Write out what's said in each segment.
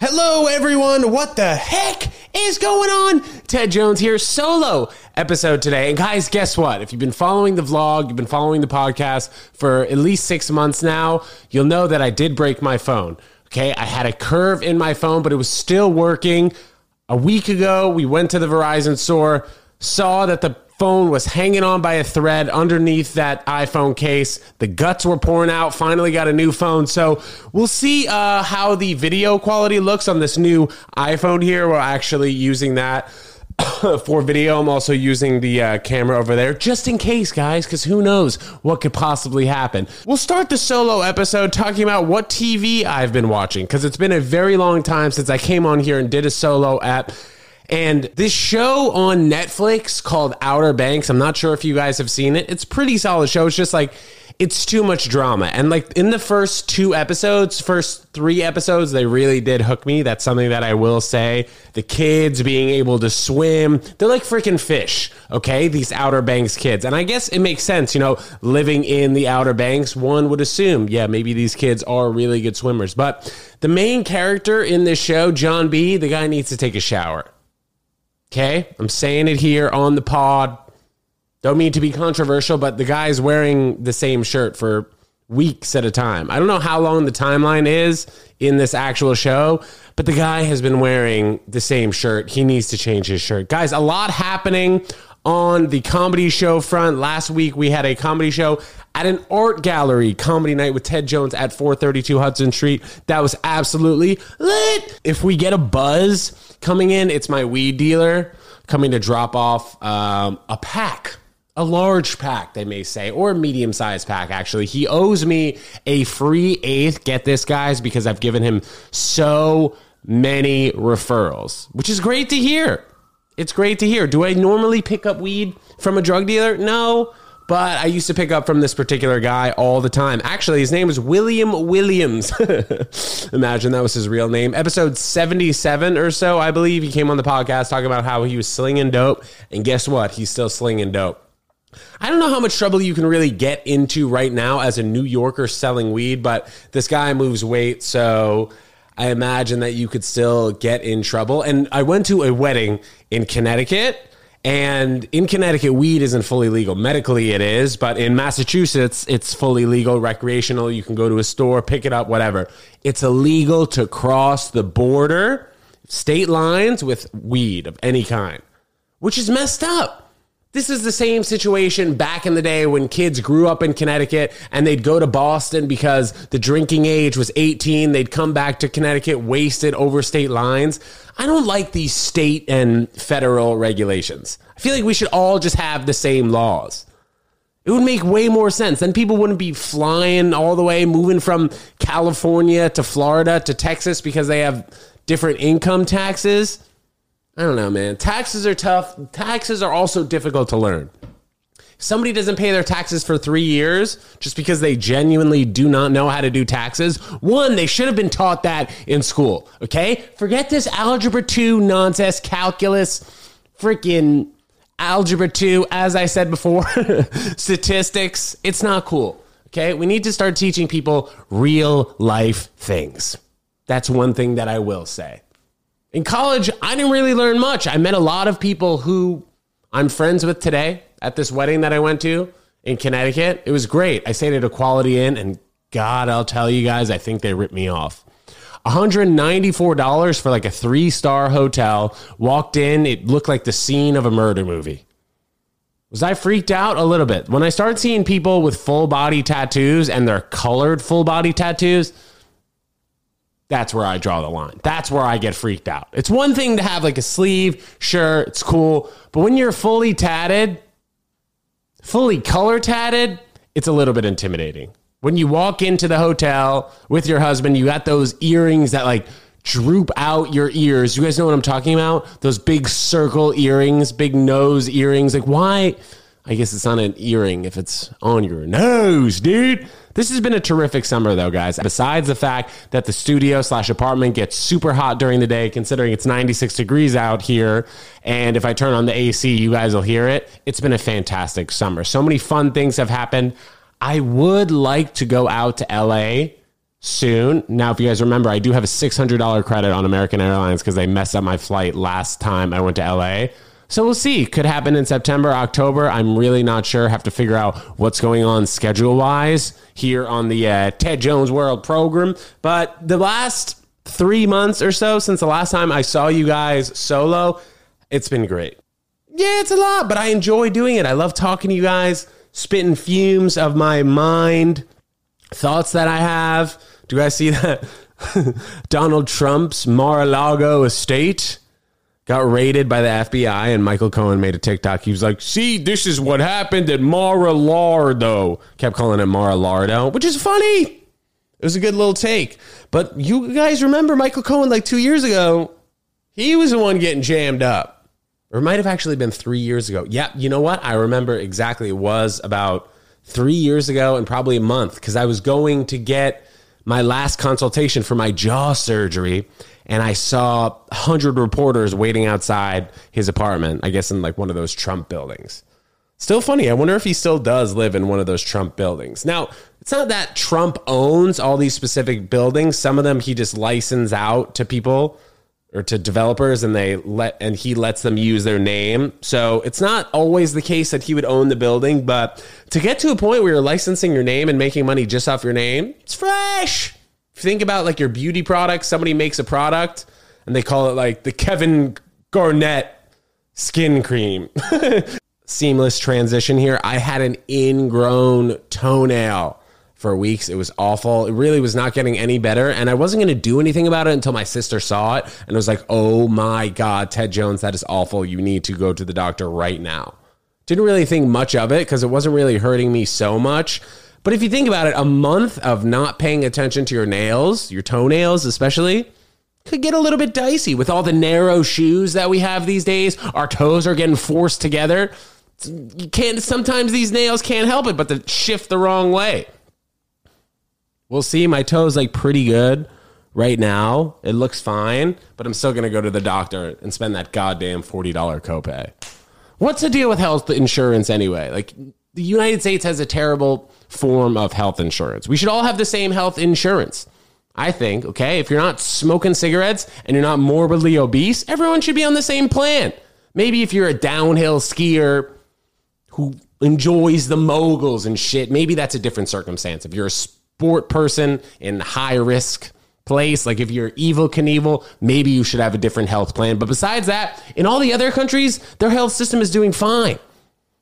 Hello, everyone. What the heck is going on? Ted Jones here, solo episode today. And guys, guess what? If you've been following the vlog, you've been following the podcast for at least six months now, you'll know that I did break my phone. Okay. I had a curve in my phone, but it was still working. A week ago, we went to the Verizon store, saw that the phone was hanging on by a thread underneath that iPhone case. The guts were pouring out. Finally got a new phone. So we'll see uh, how the video quality looks on this new iPhone here. We're actually using that. for video, I'm also using the uh, camera over there just in case, guys, because who knows what could possibly happen. We'll start the solo episode talking about what TV I've been watching because it's been a very long time since I came on here and did a solo app. And this show on Netflix called Outer Banks, I'm not sure if you guys have seen it. It's pretty solid show. It's just like it's too much drama. And like in the first two episodes, first three episodes, they really did hook me. That's something that I will say. The kids being able to swim, they're like freaking fish, okay? These Outer Banks kids. And I guess it makes sense, you know, living in the Outer Banks, one would assume, yeah, maybe these kids are really good swimmers. But the main character in this show, John B., the guy needs to take a shower. Okay, I'm saying it here on the pod. Don't mean to be controversial, but the guy's wearing the same shirt for weeks at a time. I don't know how long the timeline is in this actual show, but the guy has been wearing the same shirt. He needs to change his shirt. Guys, a lot happening on the comedy show front. Last week we had a comedy show at an art gallery comedy night with Ted Jones at 432 Hudson Street. That was absolutely lit. If we get a buzz coming in, it's my weed dealer coming to drop off um, a pack. A large pack, they may say, or a medium sized pack, actually. He owes me a free eighth. Get this, guys, because I've given him so many referrals, which is great to hear. It's great to hear. Do I normally pick up weed from a drug dealer? No but I used to pick up from this particular guy all the time. Actually, his name is William Williams. Imagine that was his real name. Episode 77 or so, I believe, he came on the podcast talking about how he was slinging dope. And guess what? He's still slinging dope. I don't know how much trouble you can really get into right now as a New Yorker selling weed, but this guy moves weight, so I imagine that you could still get in trouble. And I went to a wedding in Connecticut and in Connecticut, weed isn't fully legal. Medically, it is, but in Massachusetts, it's fully legal, recreational. You can go to a store, pick it up, whatever. It's illegal to cross the border, state lines with weed of any kind, which is messed up. This is the same situation back in the day when kids grew up in Connecticut and they'd go to Boston because the drinking age was 18. They'd come back to Connecticut wasted over state lines. I don't like these state and federal regulations. I feel like we should all just have the same laws. It would make way more sense. Then people wouldn't be flying all the way, moving from California to Florida to Texas because they have different income taxes. I don't know, man. Taxes are tough. Taxes are also difficult to learn. Somebody doesn't pay their taxes for three years just because they genuinely do not know how to do taxes. One, they should have been taught that in school. Okay? Forget this algebra 2 nonsense, calculus, freaking algebra 2, as I said before, statistics. It's not cool. Okay? We need to start teaching people real life things. That's one thing that I will say. In college, I didn't really learn much. I met a lot of people who I'm friends with today at this wedding that I went to in Connecticut. It was great. I stayed at a Quality Inn, and God, I'll tell you guys, I think they ripped me off. $194 for like a three star hotel. Walked in, it looked like the scene of a murder movie. Was I freaked out a little bit? When I started seeing people with full body tattoos and they're colored full body tattoos, that's where I draw the line. That's where I get freaked out. It's one thing to have like a sleeve, sure, it's cool. But when you're fully tatted, fully color tatted, it's a little bit intimidating. When you walk into the hotel with your husband, you got those earrings that like droop out your ears. You guys know what I'm talking about? Those big circle earrings, big nose earrings. Like, why? I guess it's not an earring if it's on your nose, dude. This has been a terrific summer, though, guys. Besides the fact that the studio slash apartment gets super hot during the day, considering it's 96 degrees out here, and if I turn on the AC, you guys will hear it. It's been a fantastic summer. So many fun things have happened. I would like to go out to LA soon. Now, if you guys remember, I do have a $600 credit on American Airlines because they messed up my flight last time I went to LA. So we'll see. Could happen in September, October. I'm really not sure. Have to figure out what's going on schedule wise here on the uh, Ted Jones World program. But the last three months or so since the last time I saw you guys solo, it's been great. Yeah, it's a lot, but I enjoy doing it. I love talking to you guys, spitting fumes of my mind, thoughts that I have. Do guys see that? Donald Trump's Mar-a-Lago estate got raided by the FBI, and Michael Cohen made a TikTok. He was like, "See, this is what happened at Mar-a-Lardo." Kept calling it Mar-a-Lardo, which is funny. It was a good little take. But you guys remember Michael Cohen like two years ago? He was the one getting jammed up. Or it might have actually been three years ago. Yeah, you know what? I remember exactly. It was about three years ago and probably a month because I was going to get my last consultation for my jaw surgery and I saw 100 reporters waiting outside his apartment, I guess in like one of those Trump buildings. Still funny. I wonder if he still does live in one of those Trump buildings. Now, it's not that Trump owns all these specific buildings. Some of them he just licenses out to people or to developers and they let and he lets them use their name. So it's not always the case that he would own the building, but to get to a point where you're licensing your name and making money just off your name, it's fresh. Think about like your beauty products, somebody makes a product and they call it like the Kevin Garnett skin cream. Seamless transition here. I had an ingrown toenail for weeks. It was awful. It really was not getting any better. And I wasn't going to do anything about it until my sister saw it and was like, oh my God, Ted Jones, that is awful. You need to go to the doctor right now. Didn't really think much of it because it wasn't really hurting me so much. But if you think about it, a month of not paying attention to your nails, your toenails especially, could get a little bit dicey with all the narrow shoes that we have these days. Our toes are getting forced together. You can't, sometimes these nails can't help it but to shift the wrong way. We'll see. My toe's like pretty good right now. It looks fine, but I'm still going to go to the doctor and spend that goddamn $40 copay. What's the deal with health insurance anyway? Like, the United States has a terrible form of health insurance. We should all have the same health insurance. I think, okay? If you're not smoking cigarettes and you're not morbidly obese, everyone should be on the same plan. Maybe if you're a downhill skier who enjoys the moguls and shit, maybe that's a different circumstance. If you're a sport person in high risk place, like if you're Evel Knievel, maybe you should have a different health plan. But besides that, in all the other countries, their health system is doing fine.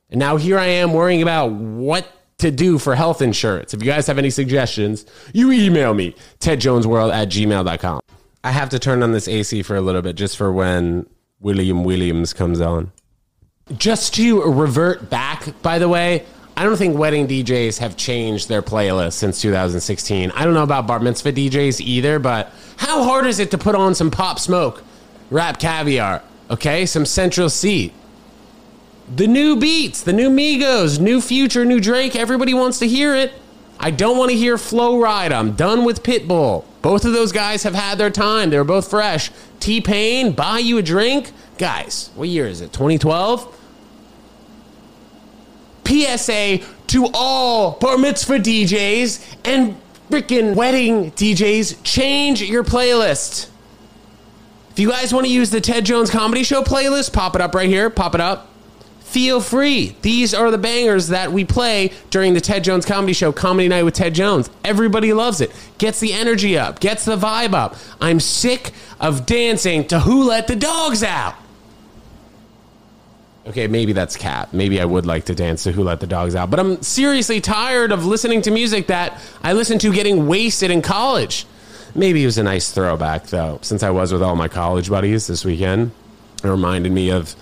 And now here I am worrying about what to do for health insurance. If you guys have any suggestions, you email me, tedjonesworld at gmail.com. I have to turn on this AC for a little bit just for when William Williams comes on. Just to revert back, by the way, I don't think wedding DJs have changed their playlist since 2016. I don't know about bar mitzvah DJs either, but how hard is it to put on some pop smoke, rap caviar, okay, some Central Cee, the new beats, the new Migos, new Future, new Drake. Everybody wants to hear it. I don't want to hear Flo Rida. I'm done with Pitbull. Both of those guys have had their time. They were both fresh. T Pain, buy you a drink. Guys, what year is it? 2012? PSA to all bar mitzvah DJs and freaking wedding DJs change your playlist. If you guys want to use the Ted Jones Comedy Show playlist, pop it up right here. Pop it up. Feel free. These are the bangers that we play during the Ted Jones Comedy Show, Comedy Night with Ted Jones. Everybody loves it. Gets the energy up, gets the vibe up. I'm sick of dancing to Who Let the Dogs Out. Okay, maybe that's cap. Maybe I would like to dance to Who Let the Dogs Out. But I'm seriously tired of listening to music that I listened to getting wasted in college. Maybe it was a nice throwback, though, since I was with all my college buddies this weekend. It reminded me of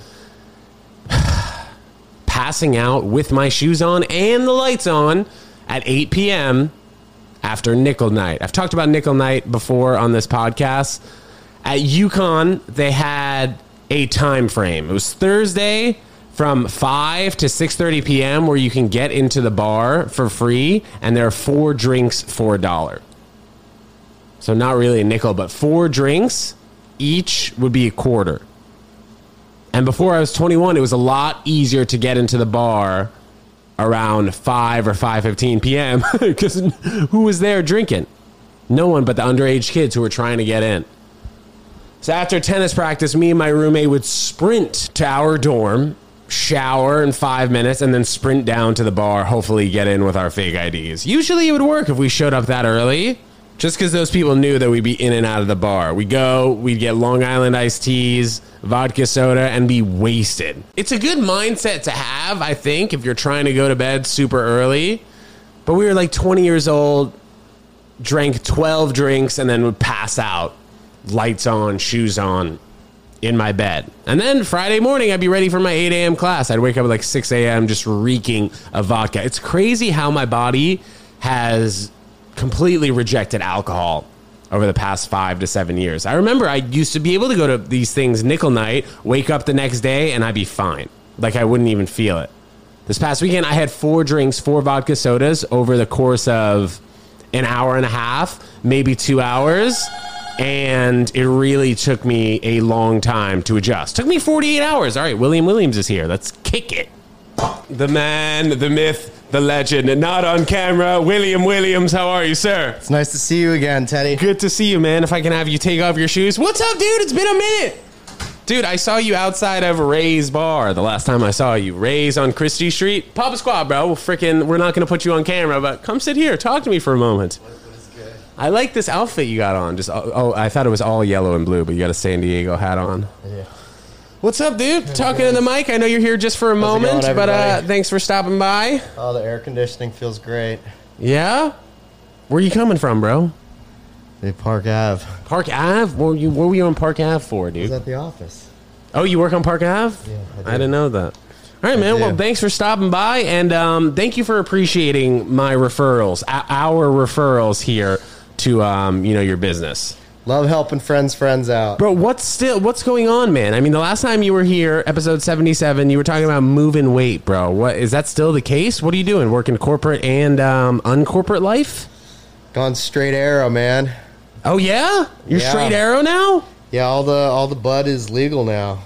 passing out with my shoes on and the lights on at 8 p.m. after nickel night. I've talked about nickel night before on this podcast. At UConn, they had a time frame. It was Thursday from 5 to 6:30 p.m. where you can get into the bar for free and there are four drinks for a dollar. So not really a nickel, but four drinks each would be a quarter. And before I was 21, it was a lot easier to get into the bar around 5 or 5:15 p.m. because who was there drinking? No one but the underage kids who were trying to get in. So after tennis practice, me and my roommate would sprint to our dorm, shower in five minutes, and then sprint down to the bar, hopefully get in with our fake IDs. Usually it would work if we showed up that early, just because those people knew that we'd be in and out of the bar. We go, we'd get Long Island iced teas, vodka soda, and be wasted. It's a good mindset to have, I think, if you're trying to go to bed super early. But we were like 20 years old, drank 12 drinks, and then would pass out lights on, shoes on, in my bed. And then Friday morning, I'd be ready for my 8 a.m. class. I'd wake up at like 6 a.m. just reeking of vodka. It's crazy how my body has completely rejected alcohol over the past five to seven years. I remember I used to be able to go to these things nickel night, wake up the next day, and I'd be fine. Like I wouldn't even feel it. This past weekend, I had four drinks, four vodka sodas over the course of an hour and a half, maybe two hours and it really took me a long time to adjust. Took me 48 hours. All right, William Williams is here. Let's kick it. The man, the myth, the legend, and not on camera, William Williams. How are you, sir? It's nice to see you again, Teddy. Good to see you, man. If I can have you take off your shoes. What's up, dude? It's been a minute. Dude, I saw you outside of Ray's bar the last time I saw you. Ray's on Chrystie Street. Papa Squad, bro. We'll freaking, we're not going to put you on camera, but come sit here. Talk to me for a moment. I like this outfit you got on. Just oh, oh, I thought it was all yellow and blue, but you got a San Diego hat on. Yeah. What's up, dude? Talking to the mic. I know you're here just for a moment, going, but uh, thanks for stopping by. Oh, the air conditioning feels great. Yeah, where are you coming from, bro? The Park Ave. Park Ave. What were you? What were you on Park Ave for, I was dude? at the office. Oh, you work on Park Ave? Yeah, I do. I didn't know that. All right, man. Well, thanks for stopping by, and um, thank you for appreciating my referrals, our referrals here to um, you know your business. Love helping friends, friends out. Bro, what's still what's going on, man? I mean, the last time you were here, episode seventy-seven, you were talking about moving weight, bro. What is that still the case? What are you doing? Working corporate and um, uncorporate life? Gone straight arrow, man. Oh yeah, you're Yeah. straight arrow now. Yeah, all the all the bud is legal now.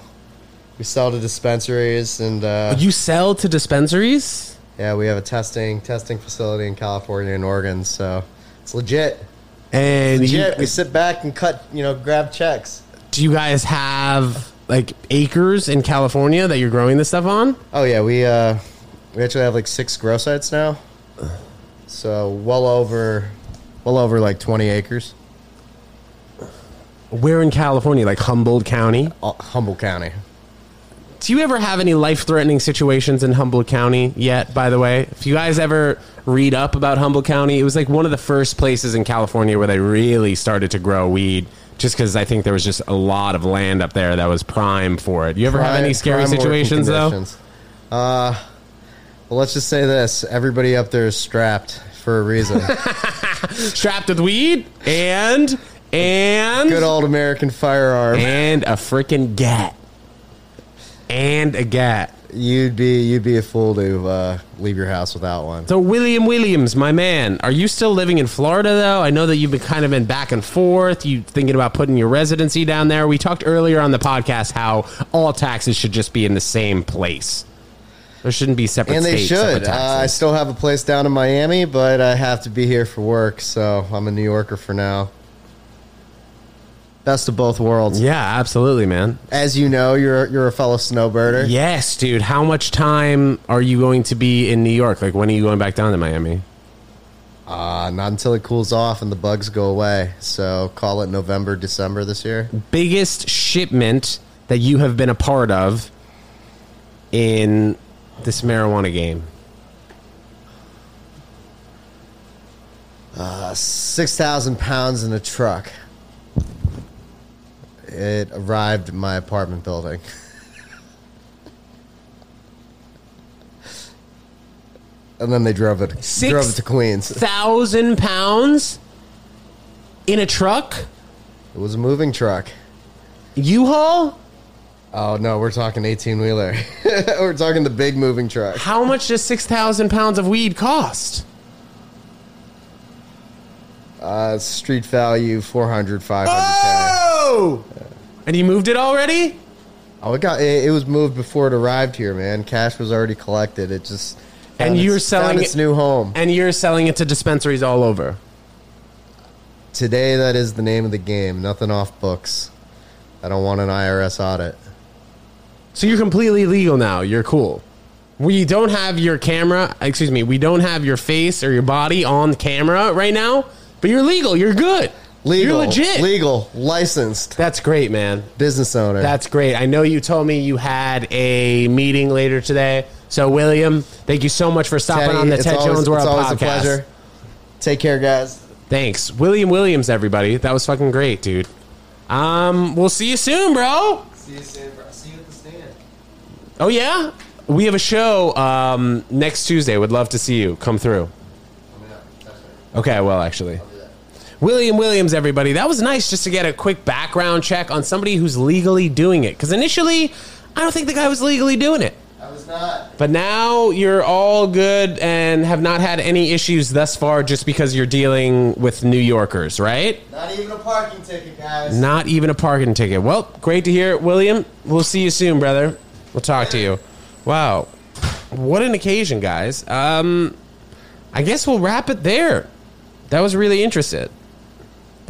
We sell to dispensaries, and uh, You sell to dispensaries? yeah, we have a testing testing facility in California and Oregon, so it's legit. And you, we sit back and cut, you know, grab checks. do you guys have like acres in California that you're growing this stuff on? Oh yeah, we uh, we actually have like six grow sites now, so well over, well over like twenty acres. Where in California? Like Humboldt County? Uh, Humboldt County. Do you ever have any life threatening situations in Humboldt County yet, by the way? If you guys ever read up about Humboldt County, it was like one of the first places in California where they really started to grow weed. Just because I think there was just a lot of land up there that was prime for it. You ever have any scary situations though? Uh, well, let's just say this: everybody up there is strapped for a reason. Strapped with weed and and Good old American firearm. and a freaking gat and a gat. You'd be you'd be a fool to uh, leave your house without one. So William Williams, my man, are you still living in Florida though? I know that you've been kind of been back and forth. You thinking about putting your residency down there? We talked earlier on the podcast how all taxes should just be in the same place. There shouldn't be separate. And they states, should. Uh, I still have a place down in Miami, but I have to be here for work, so I'm a New Yorker for now. Best of both worlds. yeah, absolutely, man. As you know, you're you're a fellow snowbirder. Yes, dude. How much time are you going to be in New York? Like, when are you going back down to Miami? Uh, not until it cools off and the bugs go away. So call it November, December this year. Biggest shipment that you have been a part of in this marijuana game? Uh, Six thousand pounds in a truck. It arrived at my apartment building. and then they drove it Six- drove it to Queens. thousand pounds in a truck It was a moving truck. u-haul Oh no, we're talking eighteen wheeler. we're talking the big moving truck. how much does 6000 pounds of weed cost Uh, street value 400, 500 and you moved it already Oh, it got it, it was moved before it arrived here, man. Cash was already collected. It just And you're its- selling its new home. and you're selling it to dispensaries all over Today, that is the name of the game. Nothing off books. I don't want an IRS audit. So you're completely legal now. You're cool. We don't have your camera, excuse me, we don't have your face or your body on camera right now, but you're legal. You're good. Legal. You're legit. Legal. Licensed. That's great, man. Business owner. That's great. I know you told me you had a meeting later today. So, William, thank you so much for stopping Teddy, on the Ted always- Jones World It's always podcast. a pleasure. Take care, guys. Thanks. William Williams, everybody. That was fucking great, dude. Um, we'll see you soon, bro. See you soon. bro. See you at the stand. Oh yeah, we have a show um, next Tuesday. Would love to see you come through. Okay, I will actually. William Williams, everybody. That was nice just to get a quick background check on somebody who's legally doing it. Because initially, I don't think the guy was legally doing it. I was not. But now you're all good and have not had any issues thus far just because you're dealing with New Yorkers, right? Not even a parking ticket, guys. Not even a parking ticket. Well, great to hear, it, William. We'll see you soon, brother. We'll talk to you. Wow. What an occasion, guys. Um I guess we'll wrap it there. That was really interesting.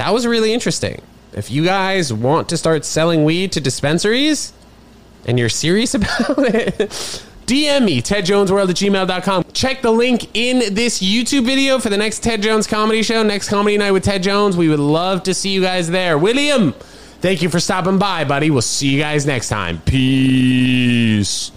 That was really interesting. If you guys want to start selling weed to dispensaries and you're serious about it, DM me, tedjonesworld at gmail.com. Check the link in this YouTube video for the next Ted Jones comedy show, next comedy night with Ted Jones. We would love to see you guys there. William, thank you for stopping by, buddy. We'll see you guys next time. Peace.